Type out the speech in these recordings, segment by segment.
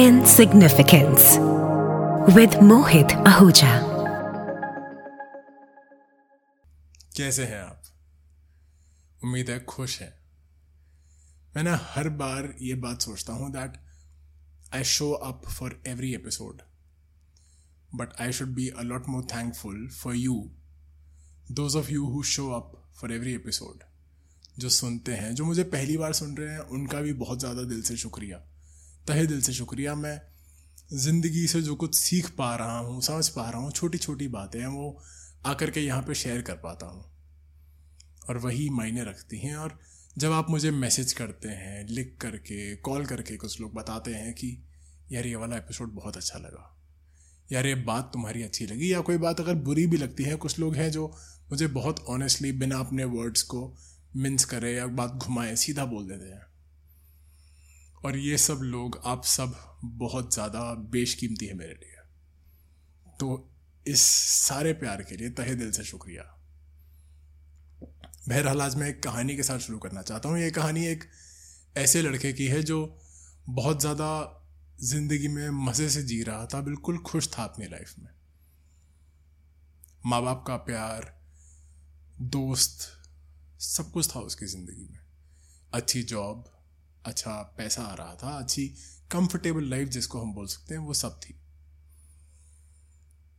Insignificance. With Mohit Ahuja. कैसे हैं आप? उम्मीद है खुश हैं। मैं ना हर बार ये बात सोचता हूँ that I show up for every episode but I should be a lot more thankful for you those of you who show up for every episode जो सुनते हैं, जो मुझे पहली बार सुन रहे हैं, उनका भी बहुत ज़्यादा दिल से शुक्रिया। तहे दिल से शुक्रिया। मैं ज़िंदगी से जो कुछ सीख पा रहा हूँ, समझ पा रहा हूँ छोटी छोटी बातें हैं, वो आकर के यहाँ पे शेयर कर पाता हूँ। और वही मायने रखती हैं। और जब आप मुझे मैसेज करते हैं, लिख करके कॉल करके कुछ लोग बताते हैं कि, यार, ये वाला एपिसोड बहुत अच्छा लगा। यार, ये बात तुम्हारी अच्छी लगी। या कोई बात अगर बुरी भी लगती है, कुछ लोग हैं जो मुझे बहुत ऑनेस्टली बिना अपने वर्ड्स को मिन्स करे या बात घुमाए, सीधा बोल देते हैं। और ये सब लोग, आप सब बहुत ज़्यादा बेशकीमती है मेरे लिए। तो इस सारे प्यार के लिए तहे दिल से शुक्रिया। बहरहाल, आज मैं एक कहानी के साथ शुरू करना चाहता हूँ। ये कहानी एक ऐसे लड़के की है जो बहुत ज़्यादा ज़िंदगी में मज़े से जी रहा था, बिल्कुल खुश था अपनी लाइफ में। माँ बाप का प्यार, दोस्त, सब कुछ था उसकी ज़िंदगी में। अच्छी जॉब अच्छा पैसा आ रहा था, अच्छी कंफर्टेबल लाइफ जिसको हम बोल सकते हैं, वो सब थी।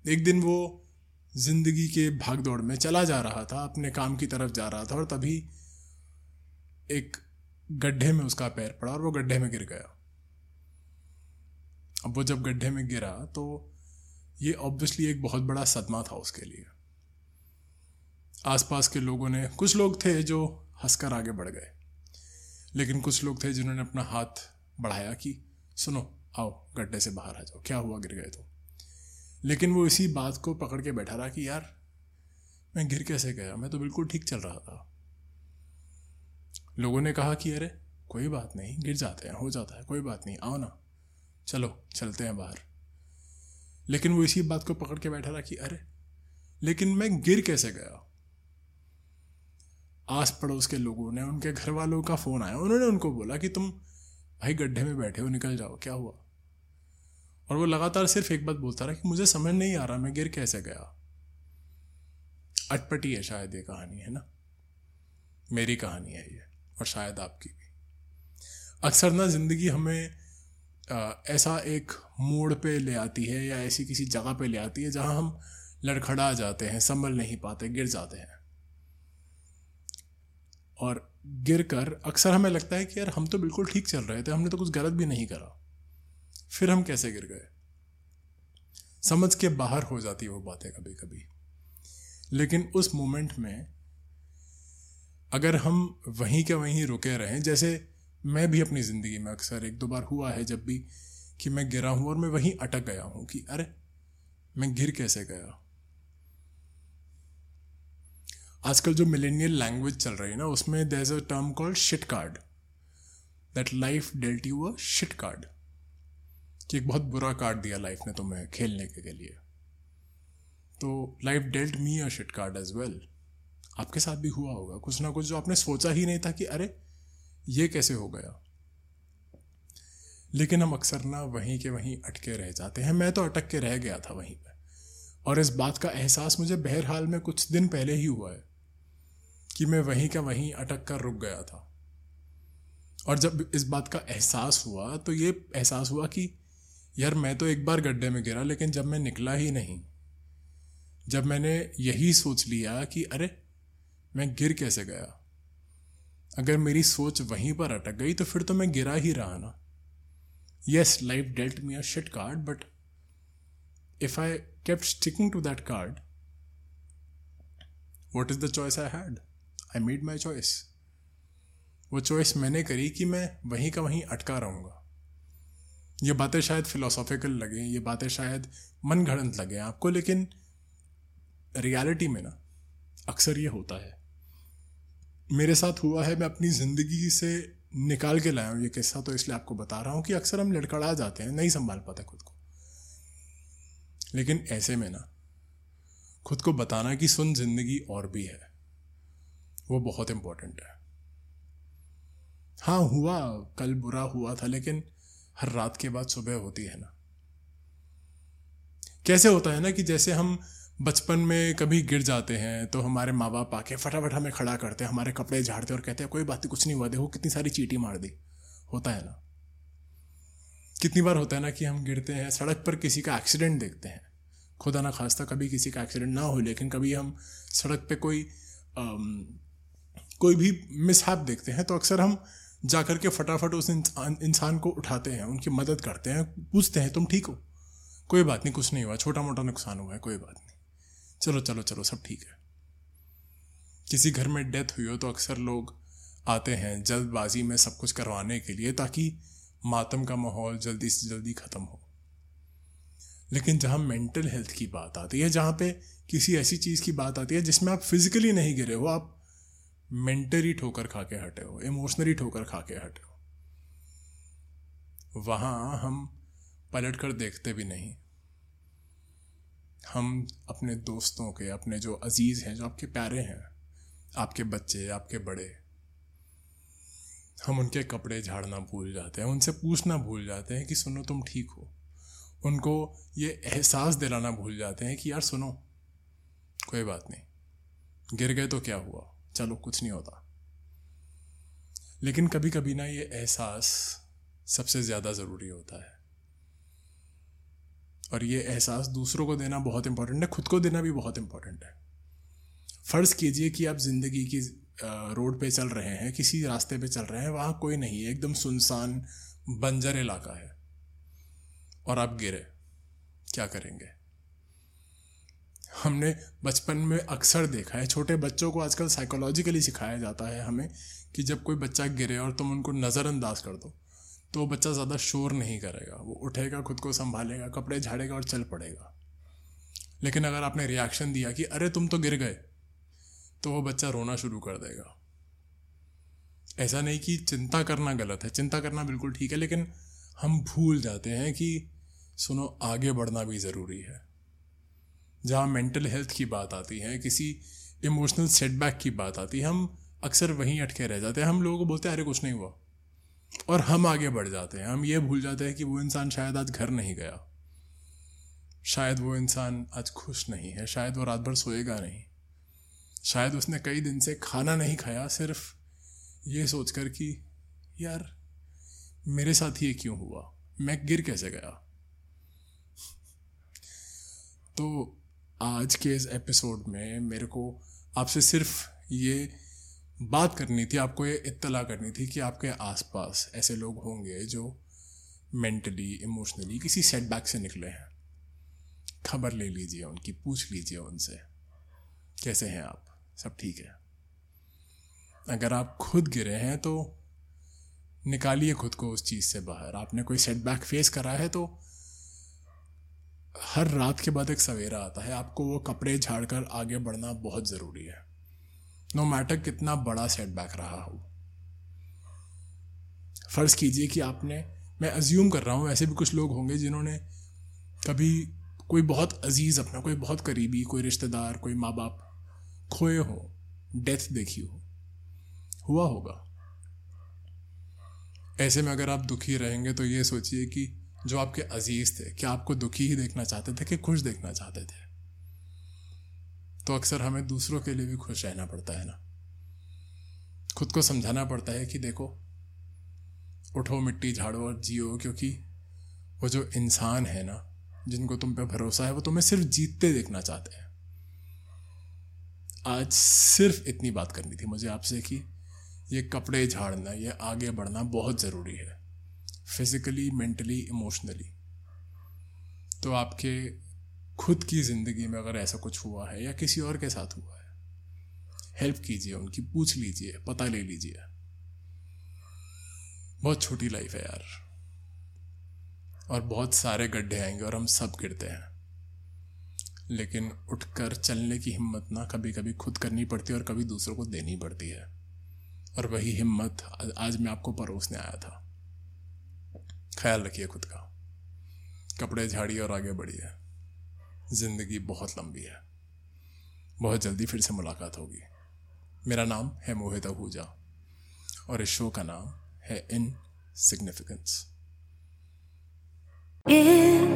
एक दिन वो ज़िंदगी के भाग दौड़ में चला जा रहा था, अपने काम की तरफ़ जा रहा था और तभी एक गड्ढे में उसका पैर पड़ा और वो गड्ढे में गिर गया। अब वो जब गड्ढे में गिरा तो ये ऑब्वियसली एक बहुत बड़ा सदमा था उसके लिए। आसपास के लोगों ने, कुछ लोग थे जो हंसकर आगे बढ़ गए। लेकिन कुछ लोग थे जिन्होंने अपना हाथ बढ़ाया कि, सुनो, आओ, गड्ढे से बाहर आ जाओ। क्या हुआ, गिर गए तो? लेकिन वो इसी बात को पकड़ के बैठा रहा कि, यार, मैं गिर कैसे गया? मैं तो बिल्कुल ठीक चल रहा था। लोगों ने कहा कि, अरे, कोई बात नहीं, गिर जाते हैं, हो जाता है, कोई बात नहीं, आओ ना। चलो, चलते हैं बाहर। लेकिन वो इसी बात को पकड़ के बैठा रहा कि, अरे, लेकिन मैं गिर कैसे गया? आस पड़ोस के लोगों ने उनके घर वालों का फ़ोन आया। उन्होंने उनको बोला कि तुम भाई गड्ढे में बैठे हो निकल जाओ क्या हुआ? और वो लगातार सिर्फ़ एक बात बोलता रहा कि मुझे समझ नहीं आ रहा मैं गिर कैसे गया? अटपटी है शायद ये कहानी है ना? मेरी कहानी है ये और शायद आपकी भी। अक्सर ना ज़िंदगी हमें आ, ऐसा एक मोड़ पे ले आती है या ऐसी किसी जगह पे ले आती है जहाँ हम लड़खड़ा जाते हैं संभल नहीं पाते गिर जाते हैं। और गिर कर अक्सर हमें लगता है कि यार हम तो बिल्कुल ठीक चल रहे थे, हमने तो कुछ गलत भी नहीं करा। फिर हम कैसे गिर गए? समझ के बाहर हो जाती वो बातें कभी कभी लेकिन उस मोमेंट में अगर हम वहीं के वहीं रुके रहें, जैसे मैं भी अपनी ज़िंदगी में अक्सर एक दो बार हुआ है जब भी कि मैं गिरा हूँ और मैं वहीं अटक गया हूँ कि अरे, मैं गिर कैसे गया? आजकल जो मिलेनियल लैंग्वेज चल रही है ना, उसमें there is a term called shit card that life dealt you a shit card कि एक बहुत बुरा कार्ड दिया लाइफ ने तुम्हें खेलने के लिए। तो life dealt me a shit card as well आपके साथ भी हुआ होगा, कुछ ना कुछ जो आपने सोचा ही नहीं था कि अरे, ये कैसे हो गया? लेकिन हम अक्सर ना वहीं के वहीं अटके रह जाते हैं। मैं तो अटक के रह गया था वहीं पर और इस बात का एहसास मुझे बहरहाल में कुछ दिन पहले ही हुआ है। कि मैं वहीं का वहीं अटक कर रुक गया था। और जब इस बात का एहसास हुआ तो ये एहसास हुआ कि यार मैं तो एक बार गड्ढे में गिरा, लेकिन जब मैं निकला ही नहीं, जब मैंने यही सोच लिया कि अरे, मैं गिर कैसे गया? अगर मेरी सोच वहीं पर अटक गई तो फिर तो मैं गिरा ही रहा ना। Yes life dealt me a shit card but if I kept sticking to that card what is the choice I had I made my choice वो चॉइस मैंने करी कि मैं वहीं का वहीं अटका रहूँगा। ये बातें शायद फिलोसॉफिकल लगे, ये बातें शायद मन घड़ंत लगे आपको, लेकिन रियलिटी में ना, अक्सर ये होता है। मेरे साथ हुआ है, मैं अपनी ज़िंदगी से निकाल के लाया हूँ ये किस्सा तो इसलिए आपको बता रहा हूँ कि अक्सर हम लड़खड़ा जाते हैं, नहीं संभाल पाते खुद को। लेकिन ऐसे में ना, खुद को बताना कि सुन ज़िंदगी और भी है। वो बहुत इंपॉर्टेंट है। हाँ हुआ, कल बुरा हुआ था, लेकिन हर रात के बाद सुबह होती है ना। कैसे होता है ना कि जैसे हम बचपन में कभी गिर जाते हैं तो हमारे माँ बाप आके फटाफट हमें खड़ा करते हैं, हमारे कपड़े झाड़ते और कहते हैं, कोई बात कुछ नहीं हुआ, देखो कितनी सारी चीटी मार दी। होता है ना। कितनी बार होता है ना कि हम गिरते हैं, सड़क पर किसी का एक्सीडेंट देखते हैं। खुदा ना खास्ता कभी किसी का एक्सीडेंट ना हो, लेकिन कभी हम सड़क पे कोई कोई भी मिसहैप देखते हैं तो अक्सर हम जाकर के फटाफट उस इंसान इंसान को उठाते हैं, उनकी मदद करते हैं, पूछते हैं, तुम ठीक हो? कोई बात नहीं, कुछ नहीं हुआ छोटा मोटा नुकसान हुआ है, कोई बात नहीं। चलो चलो चलो, सब ठीक है। किसी घर में डेथ हुई हो तो अक्सर लोग आते हैं जल्दबाजी में सब कुछ करवाने के लिए, ताकि मातम का माहौल जल्दी से जल्दी ख़त्म हो। लेकिन जहाँ मेंटल हेल्थ की बात आती है, जहाँ पे किसी ऐसी चीज़ की बात आती है, जिसमें आप फिजिकली नहीं गिरे हो, आप मेंटली ठोकर खा के हटे हो, इमोशनली ठोकर खा के हटे हो। वहाँ हम पलट कर देखते भी नहीं। हम अपने दोस्तों के, अपने जो अज़ीज़ हैं, जो आपके प्यारे हैं, आपके बच्चे, आपके बड़े, हम उनके कपड़े झाड़ना भूल जाते हैं, उनसे पूछना भूल जाते हैं कि सुनो तुम ठीक हो। उनको ये एहसास दिलाना भूल जाते हैं कि यार सुनो, कोई बात नहीं, गिर गए तो क्या हुआ? चलो कुछ नहीं होता। लेकिन कभी कभी ना ये एहसास सबसे ज़्यादा ज़रूरी होता है। और ये एहसास दूसरों को देना बहुत इंपॉर्टेंट है, खुद को देना भी बहुत इंपॉर्टेंट है। फ़र्ज़ कीजिए कि आप ज़िंदगी की रोड पे चल रहे हैं, किसी रास्ते पे चल रहे हैं, वहाँ कोई नहीं है, एकदम सुनसान बंजर इलाका है। और आप गिरे, क्या करेंगे? हमने बचपन में अक्सर देखा है, छोटे बच्चों को आजकल साइकोलॉजिकली सिखाया जाता है हमें कि जब कोई बच्चा गिरे और तुम उनको नज़रअंदाज कर दो तो बच्चा ज़्यादा शोर नहीं करेगा। वो उठेगा, खुद को संभालेगा, कपड़े झाड़ेगा और चल पड़ेगा। लेकिन अगर आपने रिएक्शन दिया कि, अरे, तुम तो गिर गए तो वो बच्चा रोना शुरू कर देगा। ऐसा नहीं कि चिंता करना गलत है। चिंता करना बिल्कुल ठीक है, लेकिन हम भूल जाते हैं कि, सुनो, आगे बढ़ना भी ज़रूरी है। जहाँ मेंटल हेल्थ की बात आती है, किसी इमोशनल सेटबैक की बात आती है, हम अक्सर वहीं अटके रह जाते हैं, हम लोगों को बोलते हैं, अरे, कुछ नहीं हुआ। और हम आगे बढ़ जाते हैं, हम ये भूल जाते हैं कि वो इंसान शायद आज घर नहीं गया। शायद वो इंसान आज खुश नहीं है, शायद वो रात भर सोएगा नहीं। शायद उसने कई दिन से खाना नहीं खाया, सिर्फ़ ये सोचकर कि, यार, मेरे साथ ये क्यों हुआ? मैं गिर कैसे गया? तो आज के इस एपिसोड में मेरे को आपसे सिर्फ़ ये बात करनी थी, आपको ये इत्तला करनी थी कि आपके आसपास ऐसे लोग होंगे जो मेंटली इमोशनली किसी सेटबैक से निकले हैं। खबर ले लीजिए उनकी, पूछ लीजिए उनसे, कैसे हैं आप? सब ठीक है? अगर आप खुद गिरे हैं तो निकालिए खुद को उस चीज़ से बाहर। आपने कोई सेटबैक फेस करा है तो हर रात के बाद एक सवेरा आता है। आपको वो कपड़े झाड़कर आगे बढ़ना बहुत ज़रूरी है। नो मैटर कितना बड़ा सेटबैक रहा हो। फ़र्ज़ कीजिए कि आपने, मैं अज्यूम कर रहा हूँ, ऐसे भी कुछ लोग होंगे जिन्होंने कभी कोई बहुत अज़ीज़ अपना, कोई बहुत करीबी, कोई रिश्तेदार, कोई माँ बाप खोए हो डेथ देखी हो, हुआ होगा। ऐसे में अगर आप दुखी रहेंगे तो ये सोचिए कि जो आपके अज़ीज़ थे, क्या आपको दुखी ही देखना चाहते थे कि खुश देखना चाहते थे? तो अक्सर हमें दूसरों के लिए भी खुश रहना पड़ता है ना? खुद को समझाना पड़ता है कि देखो, उठो मिट्टी झाड़ो और जियो, क्योंकि वो जो इंसान है ना, जिनको तुम पे भरोसा है, वो तुम्हें सिर्फ़ जीतते देखना चाहते हैं। आज सिर्फ़ इतनी बात करनी थी मुझे आपसे कि ये कपड़े झाड़ना, ये आगे बढ़ना बहुत ज़रूरी है। फिज़िकली मेंटली इमोशनली तो आपके खुद की ज़िंदगी में अगर ऐसा कुछ हुआ है या किसी और के साथ हुआ है हेल्प कीजिए, उनकी पूछ लीजिए, पता ले लीजिए। बहुत छोटी लाइफ है यार। और बहुत सारे गड्ढे आएँगे और हम सब गिरते हैं। लेकिन उठकर चलने की हिम्मत ना कभी कभी खुद करनी पड़ती है और कभी दूसरों को देनी पड़ती है। और वही हिम्मत आज मैं आपको परोसने आया था। ख्याल रखिए खुद का। कपड़े झाड़िए और आगे बढ़िए। ज़िंदगी बहुत लंबी है। बहुत जल्दी फिर से मुलाकात होगी। मेरा नाम है मोहित आहूजा और इस शो का नाम है इन सिग्निफिकेंस Insignificance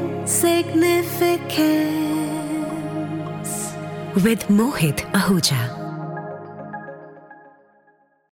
with Mohit.